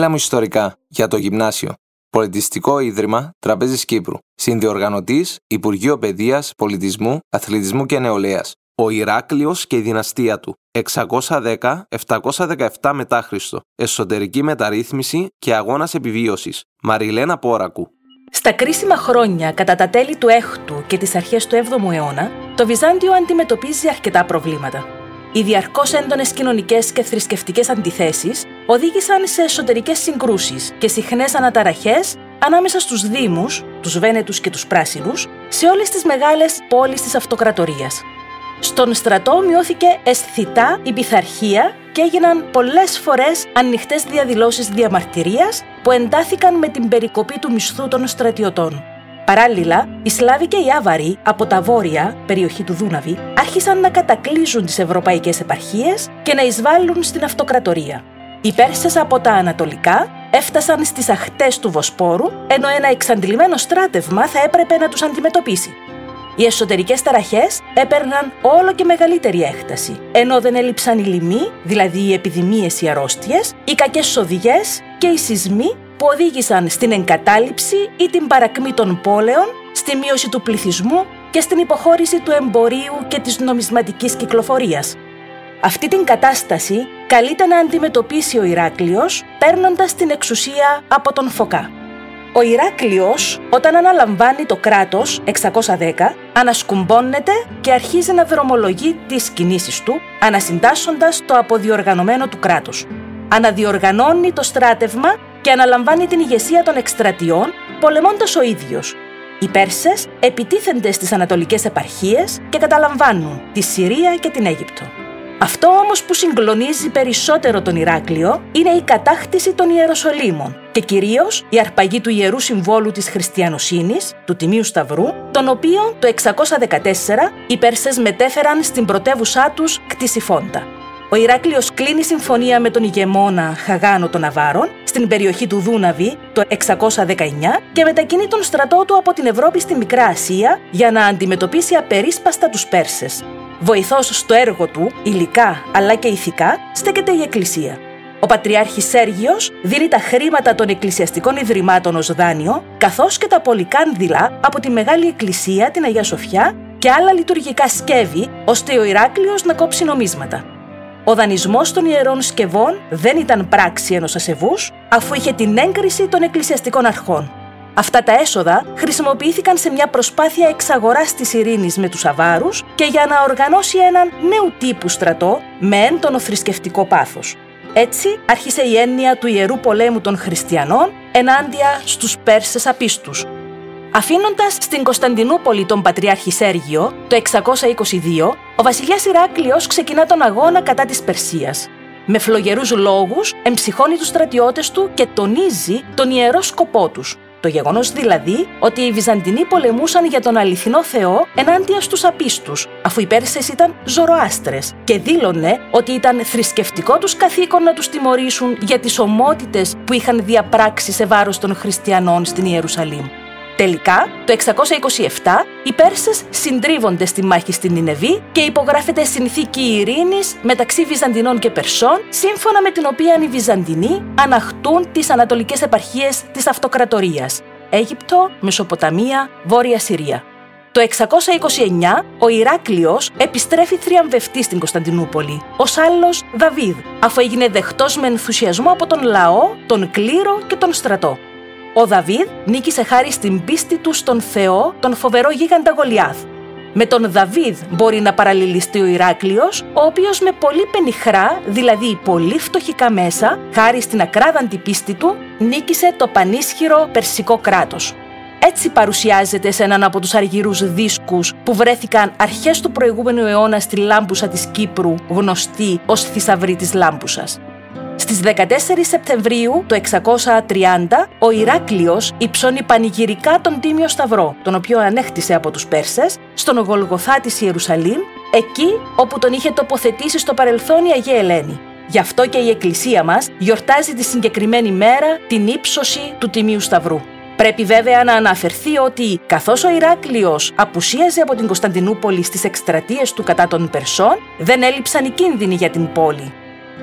Μίλα μου ιστορικά για το γυμνάσιο. Πολιτιστικό Ίδρυμα Τραπέζης Κύπρου. Συνδιοργανωτής Υπουργείο Παιδείας, Πολιτισμού, Αθλητισμού και Νεολαίας. Ο Ηράκλειος και η δυναστεία του. 610-717 μετά Χριστό. Εσωτερική μεταρρύθμιση και αγώνας επιβίωσης. Μαριλένα Πόρακου. Στα κρίσιμα χρόνια κατά τα τέλη του 6ου και τις αρχές του 7ου αιώνα, το Βυζάντιο αντιμετωπίζει αρκετά προβλήματα. Οι διαρκώς έντονες κοινωνικές και θρησκευτικές αντιθέσεις οδήγησαν σε εσωτερικές συγκρούσεις και συχνές αναταραχές ανάμεσα στους Δήμους, τους Βένετους και τους Πράσινους, σε όλες τις μεγάλες πόλεις της Αυτοκρατορίας. Στον στρατό μειώθηκε αισθητά η πειθαρχία και έγιναν πολλές φορές ανοιχτές διαδηλώσεις διαμαρτυρίας που εντάθηκαν με την περικοπή του μισθού των στρατιωτών. Παράλληλα, οι Σλάβοι και οι Άβαροι από τα βόρεια, περιοχή του Δούναβη, άρχισαν να κατακλείζουν τις ευρωπαϊκές επαρχίες και να εισβάλλουν στην αυτοκρατορία. Οι Πέρσες από τα ανατολικά έφτασαν στις αχτές του Βοσπόρου, ενώ ένα εξαντλημένο στράτευμα θα έπρεπε να τους αντιμετωπίσει. Οι εσωτερικές ταραχές έπαιρναν όλο και μεγαλύτερη έκταση, ενώ δεν έλειψαν οι λοιμοί, δηλαδή οι επιδημίες οι αρρώστιες, οι κακές οδηγές και οι σεισμοί που οδήγησαν στην εγκατάλειψη ή την παρακμή των πόλεων, στη μείωση του πληθυσμού και στην υποχώρηση του εμπορίου και της νομισματικής κυκλοφορίας. Αυτή την κατάσταση καλείται να αντιμετωπίσει ο Ηράκλειος παίρνοντας την εξουσία από τον Φωκά. Ο Ηράκλειος, όταν αναλαμβάνει το κράτος 610, ανασκουμπώνεται και αρχίζει να δρομολογεί τις κινήσεις του, ανασυντάσσοντας το αποδιοργανωμένο του κράτους. Αναδιοργανώνει το στράτευμα και αναλαμβάνει την ηγεσία των εκστρατιών, πολεμώντας ο ίδιος. Οι Πέρσες επιτίθενται στις ανατολικές επαρχίες και καταλαμβάνουν τη Συρία και την Αίγυπτο. Αυτό όμως που συγκλονίζει περισσότερο τον Ηράκλειο είναι η κατάκτηση των Ιεροσολύμων και κυρίως η αρπαγή του Ιερού Συμβόλου της Χριστιανοσύνης, του Τιμίου Σταυρού, τον οποίο το 614 οι Πέρσες μετέφεραν στην πρωτεύουσά τους Κτισιφόντα. Ο Ηράκλειος κλείνει συμφωνία με τον ηγεμόνα Χαγάνο των Αβάρων στην περιοχή του Δούναβη το 619 και μετακινεί τον στρατό του από την Ευρώπη στη Μικρά Ασία για να αντιμετωπίσει απερίσπαστα τους Πέρσες. Βοηθός στο έργο του, υλικά αλλά και ηθικά, στέκεται η Εκκλησία. Ο Πατριάρχης Σέργιος δίνει τα χρήματα των εκκλησιαστικών ιδρυμάτων ως δάνειο, καθώς και τα πολυκάνδυλα από τη Μεγάλη Εκκλησία, την Αγία Σοφιά και άλλα λειτουργικά σκεύη, ώστε ο Ηράκλειος να κόψει νομίσματα. Ο δανεισμός των ιερών σκευών δεν ήταν πράξη ενός ασεβούς, αφού είχε την έγκριση των εκκλησιαστικών αρχών. Αυτά τα έσοδα χρησιμοποιήθηκαν σε μια προσπάθεια εξαγοράς της ειρήνης με τους Αβάρους και για να οργανώσει έναν νέου τύπου στρατό με έντονο θρησκευτικό πάθος. Έτσι άρχισε η έννοια του ιερού πολέμου των χριστιανών ενάντια στους Πέρσες απίστους, Αφήνοντας στην Κωνσταντινούπολη τον Πατριάρχη Σέργιο το 622, ο βασιλιάς Ηράκλειος ξεκινά τον αγώνα κατά της Περσίας. Με φλογερούς λόγους εμψυχώνει τους στρατιώτες του και τονίζει τον ιερό σκοπό τους. Το γεγονός δηλαδή ότι οι Βυζαντινοί πολεμούσαν για τον αληθινό Θεό ενάντια στους απίστους, αφού οι Πέρσες ήταν ζωροάστρες, και δήλωνε ότι ήταν θρησκευτικό τους καθήκον να τους τιμωρήσουν για τις ομότητες που είχαν διαπράξει σε βάρος των χριστιανών στην Ιερουσαλήμ. Τελικά, το 627, οι Πέρσες συντρίβονται στη μάχη στην Νινεβή και υπογράφεται συνθήκη ειρήνης μεταξύ Βυζαντινών και Περσών, σύμφωνα με την οποία οι Βυζαντινοί αναχτούν τις ανατολικές επαρχίες της αυτοκρατορίας. Αίγυπτο, Μεσοποταμία, Βόρεια Συρία. Το 629 ο Ηράκλειος επιστρέφει θριαμβευτή στην Κωνσταντινούπολη, ως άλλος Δαβίδ, αφού έγινε δεχτός με ενθουσιασμό από τον λαό, τον κλήρο και τον στρατό. Ο Δαβίδ νίκησε χάρη στην πίστη του στον Θεό, τον φοβερό γίγαντα Γολιάθ. Με τον Δαβίδ μπορεί να παραλληλιστεί ο Ηράκλειος, ο οποίος με πολύ πενιχρά, δηλαδή πολύ φτωχικά μέσα, χάρη στην ακράδαντη πίστη του, νίκησε το πανίσχυρο περσικό κράτος. Έτσι παρουσιάζεται σε έναν από τους αργυρούς δίσκους που βρέθηκαν αρχές του προηγούμενου αιώνα στη Λάμπουσα της Κύπρου, γνωστή ως θησαυρή της Λάμπουσας. Στις 14 Σεπτεμβρίου του 630, ο Ηράκλειος υψώνει πανηγυρικά τον Τίμιο Σταυρό, τον οποίο ανέχτησε από τους Πέρσες, στον Γολγοθά της Ιερουσαλήμ, εκεί όπου τον είχε τοποθετήσει στο παρελθόν η Αγία Ελένη. Γι' αυτό και η Εκκλησία μας γιορτάζει τη συγκεκριμένη μέρα την ύψωση του Τιμίου Σταυρού. Πρέπει βέβαια να αναφερθεί ότι καθώς ο Ηράκλειος απουσίαζε από την Κωνσταντινούπολη στις εκστρατείες του κατά των Περσών, δεν έλειψαν οι κίνδυνοι για την πόλη.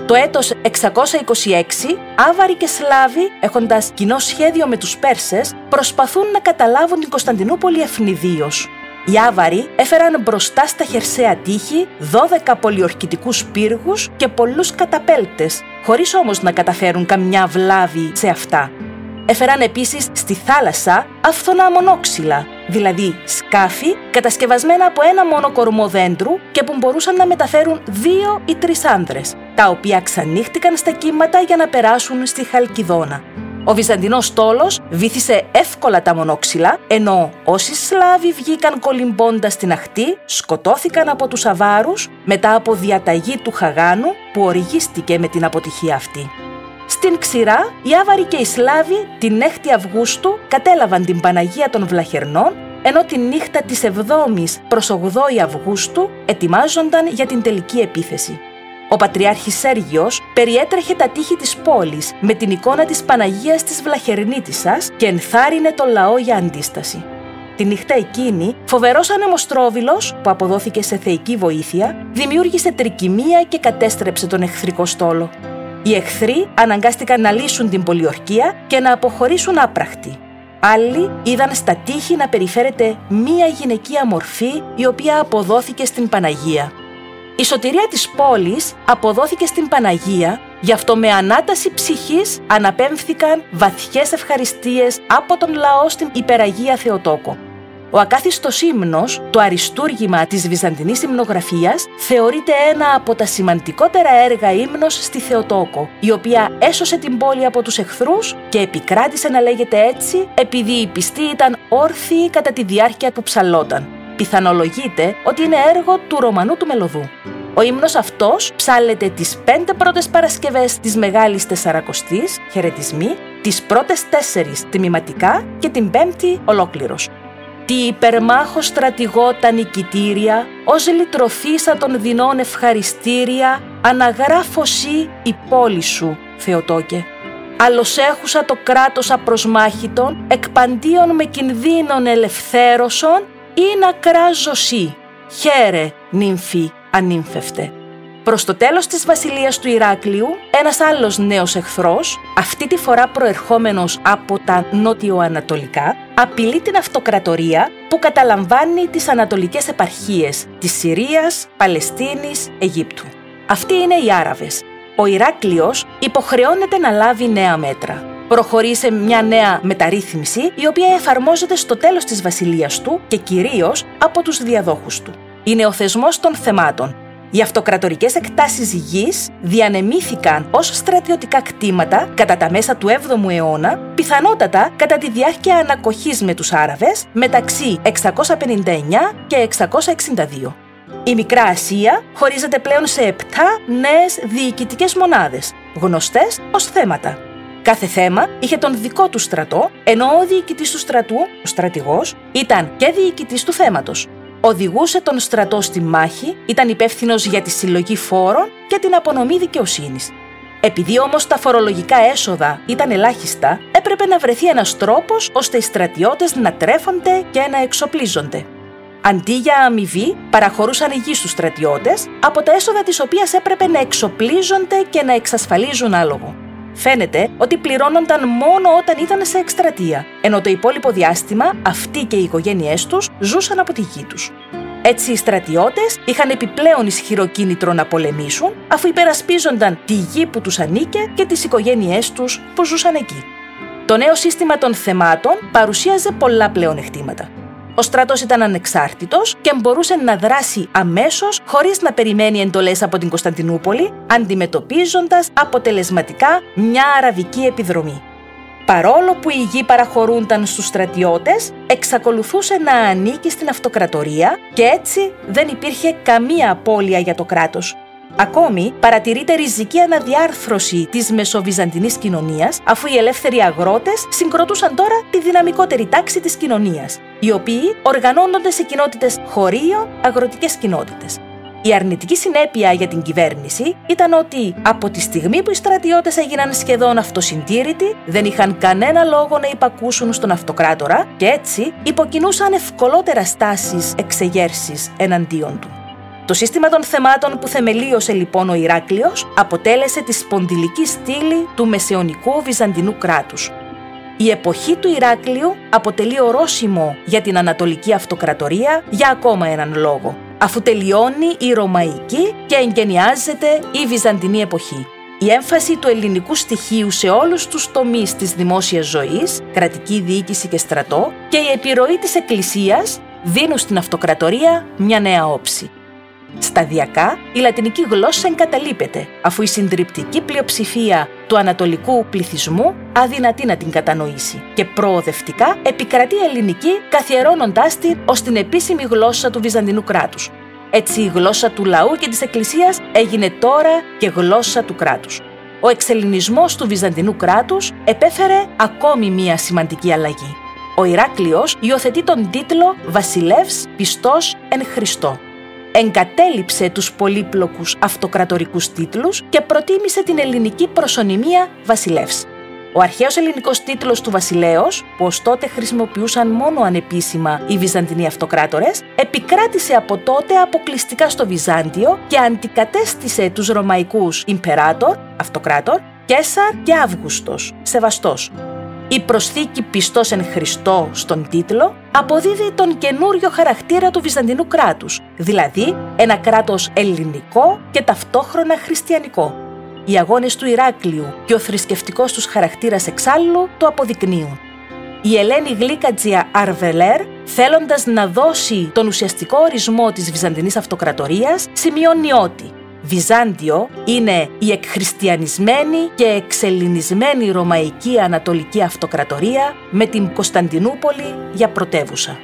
Το έτος 626, Άβαροι και Σλάβοι, έχοντας κοινό σχέδιο με τους Πέρσες, προσπαθούν να καταλάβουν την Κωνσταντινούπολη ευνηδίως. Οι Άβαροι έφεραν μπροστά στα χερσαία τείχη 12 πολιορκητικούς πύργους και πολλούς καταπέλτες, χωρίς όμως να καταφέρουν καμιά βλάβη σε αυτά. Έφεραν επίσης στη θάλασσα αυθονά μονόξυλα, δηλαδή σκάφη κατασκευασμένα από ένα μόνο κορμό δέντρου και που μπορούσαν να μεταφέρουν δύο ή τρεις άνδρες, τα οποία ξανύχτηκαν στα κύματα για να περάσουν στη Χαλκιδόνα. Ο Βυζαντινός στόλος βήθησε εύκολα τα μονόξυλα, ενώ όσοι Σλάβοι βγήκαν κολυμπώντας στην αχτή, σκοτώθηκαν από τους Αβάρους μετά από διαταγή του Χαγάνου που οργίστηκε με την αποτυχία αυτή. Στην ξηρά, οι Άβαροι και οι Σλάβοι την 6η Αυγούστου κατέλαβαν την Παναγία των Βλαχερνών, ενώ τη νύχτα της 7ης προς 8η Αυγούστου ετοιμάζονταν για την τελική επίθεση. Ο Πατριάρχης Σέργιος περιέτρεχε τα τείχη της πόλης με την εικόνα της Παναγίας της Βλαχερνίτισσας και ενθάρρυνε το λαό για αντίσταση. Τη νύχτα εκείνη, φοβερός ανεμοστρόβιλος, που αποδόθηκε σε θεϊκή βοήθεια, δημιούργησε τρικυμία και κατέστρεψε τον εχθρικό στόλο. Οι εχθροί αναγκάστηκαν να λύσουν την πολιορκία και να αποχωρήσουν άπραχτοι. Άλλοι είδαν στα τείχη να περιφέρεται μία γυναικεία μορφή η οποία αποδόθηκε στην Παναγία. Η σωτηρία της πόλης αποδόθηκε στην Παναγία, γι' αυτό με ανάταση ψυχής αναπέμφθηκαν βαθιές ευχαριστίες από τον λαό στην Υπεραγία Θεοτόκο. Ο ακάθιστος ύμνος, το αριστούργημα της Βυζαντινής υμνογραφίας, θεωρείται ένα από τα σημαντικότερα έργα ύμνος στη Θεοτόκο, η οποία έσωσε την πόλη από τους εχθρούς και επικράτησε να λέγεται έτσι επειδή οι πιστοί ήταν όρθιοι κατά τη διάρκεια που ψαλόταν. Πιθανολογείται ότι είναι έργο του Ρωμανού του Μελωδού. Ο ύμνος αυτός ψάλεται τις πέντε πρώτες Παρασκευές της Μεγάλης Τεσσαρακοστής, χαιρετισμοί, τις πρώτες τέσσερις τμηματικά και την πέμπτη ολόκληρος. Τι υπερμάχο στρατηγό τα νικητήρια, ως λυτρωθήσα των δεινών ευχαριστήρια, αναγράφωσή η πόλη σου, Θεοτόκε. Αλλοσέχουσα το κράτος απροσμάχητον, εκπαντίον με κινδύνων ελευθέρωσον, ή να κράζωσή. Χαίρε, νύμφη, ανήμφευτε. Προς το τέλος της βασιλείας του Ηράκλειου, ένας άλλος νέος εχθρός, αυτή τη φορά προερχόμενος από τα νότιο-ανατολικά, απειλεί την αυτοκρατορία που καταλαμβάνει τις ανατολικές επαρχίες της Συρίας, Παλαιστίνης, Αιγύπτου. Αυτοί είναι οι Άραβες. Ο Ηράκλειος υποχρεώνεται να λάβει νέα μέτρα. Προχωρεί σε μια νέα μεταρρύθμιση η οποία εφαρμόζεται στο τέλος της βασιλείας του και κυρίως από τους διαδόχους του. Είναι ο θεσμός των θεμάτων οι αυτοκρατορικές εκτάσεις γης διανεμήθηκαν ως στρατιωτικά κτήματα κατά τα μέσα του 7ου αιώνα, πιθανότατα κατά τη διάρκεια ανακοχής με τους Άραβες μεταξύ 659 και 662. Η Μικρά Ασία χωρίζεται πλέον σε 7 νέες διοικητικές μονάδες, γνωστές ως θέματα. Κάθε θέμα είχε τον δικό του στρατό, ενώ ο διοικητής του στρατού, ο στρατηγός, ήταν και διοικητής του θέματος οδηγούσε τον στρατό στη μάχη, ήταν υπεύθυνος για τη συλλογή φόρων και την απονομή δικαιοσύνης. Επειδή όμως τα φορολογικά έσοδα ήταν ελάχιστα, έπρεπε να βρεθεί ένας τρόπος ώστε οι στρατιώτες να τρέφονται και να εξοπλίζονται. Αντί για αμοιβή, παραχωρούσαν γη στους στρατιώτες, από τα έσοδα της οποίας έπρεπε να εξοπλίζονται και να εξασφαλίζουν άλογο. Φαίνεται ότι πληρώνονταν μόνο όταν ήταν σε εκστρατεία, ενώ το υπόλοιπο διάστημα αυτοί και οι οικογένειές τους ζούσαν από τη γη τους. Έτσι οι στρατιώτες είχαν επιπλέον ισχυρό κίνητρο να πολεμήσουν, αφού υπερασπίζονταν τη γη που τους ανήκε και τις οικογένειές τους που ζούσαν εκεί. Το νέο σύστημα των θεμάτων παρουσίαζε πολλά πλεονεκτήματα. Ο στρατός ήταν ανεξάρτητος και μπορούσε να δράσει αμέσως χωρίς να περιμένει εντολές από την Κωνσταντινούπολη, αντιμετωπίζοντας αποτελεσματικά μια αραβική επιδρομή. Παρόλο που η γη παραχωρούνταν στους στρατιώτες, εξακολουθούσε να ανήκει στην αυτοκρατορία και έτσι δεν υπήρχε καμία απώλεια για το κράτος. Ακόμη, παρατηρείται ριζική αναδιάρθρωση της μεσοβυζαντινής κοινωνίας, αφού οι ελεύθεροι αγρότες συγκροτούσαν τώρα τη δυναμικότερη τάξη της κοινωνίας, οι οποίοι οργανώνονται σε κοινότητες χωρίων, αγροτικές κοινότητες. Η αρνητική συνέπεια για την κυβέρνηση ήταν ότι από τη στιγμή που οι στρατιώτες έγιναν σχεδόν αυτοσυντήρητοι, δεν είχαν κανένα λόγο να υπακούσουν στον αυτοκράτορα και έτσι υποκινούσαν ευκολότερα στάσεις εξεγέρσεις εναντίον τους. Το σύστημα των θεμάτων που θεμελίωσε λοιπόν ο Ηράκλειος αποτέλεσε τη σπονδυλική στήλη του μεσαιωνικού βυζαντινού κράτους. Η εποχή του Ηράκλειου αποτελεί ορόσημο για την Ανατολική Αυτοκρατορία για ακόμα έναν λόγο, αφού τελειώνει η Ρωμαϊκή και εγκαινιάζεται η Βυζαντινή εποχή. Η έμφαση του ελληνικού στοιχείου σε όλους τους τομείς της δημόσιας ζωής, κρατική διοίκηση και στρατό και η επιρροή της Εκκλησίας δίνουν στην αυτοκρατορία μια νέα όψη. Σταδιακά, η λατινική γλώσσα εγκαταλείπεται, αφού η συντριπτική πλειοψηφία του ανατολικού πληθυσμού αδυνατεί να την κατανοήσει και προοδευτικά επικρατεί η ελληνική καθιερώνοντάς την ως την επίσημη γλώσσα του Βυζαντινού κράτους. Έτσι η γλώσσα του λαού και της εκκλησίας έγινε τώρα και γλώσσα του κράτους. Ο εξελινισμός του Βυζαντινού κράτους επέφερε ακόμη μία σημαντική αλλαγή. Ο Ηράκλειος υιοθετεί τον τίτλο «Βασιλεύς πιστός εν Χριστώ» εγκατέλειψε τους πολύπλοκους αυτοκρατορικούς τίτλους και προτίμησε την ελληνική προσωνυμία βασιλεύς. Ο αρχαίος ελληνικός τίτλος του βασιλέως, που ως τότε χρησιμοποιούσαν μόνο ανεπίσημα οι Βυζαντινοί αυτοκράτορες, επικράτησε από τότε αποκλειστικά στο Βυζάντιο και αντικατέστησε τους ρωμαϊκούς Ιμπεράτορ, αυτοκράτορ, Κέσαρ και Αύγουστος, σεβαστός, η προσθήκη πιστός εν Χριστώ στον τίτλο αποδίδει τον καινούριο χαρακτήρα του Βυζαντινού κράτους, δηλαδή ένα κράτος ελληνικό και ταυτόχρονα χριστιανικό. Οι αγώνες του Ηράκλειου και ο θρησκευτικός τους χαρακτήρας εξάλλου το αποδεικνύουν. Η Ελένη Γλίκατζια Αρβελέρ, θέλοντας να δώσει τον ουσιαστικό ορισμό της Βυζαντινής Αυτοκρατορίας, σημειώνει ότι Βυζάντιο είναι η εκχριστιανισμένη και εξελινισμένη Ρωμαϊκή Ανατολική Αυτοκρατορία με την Κωνσταντινούπολη για πρωτεύουσα.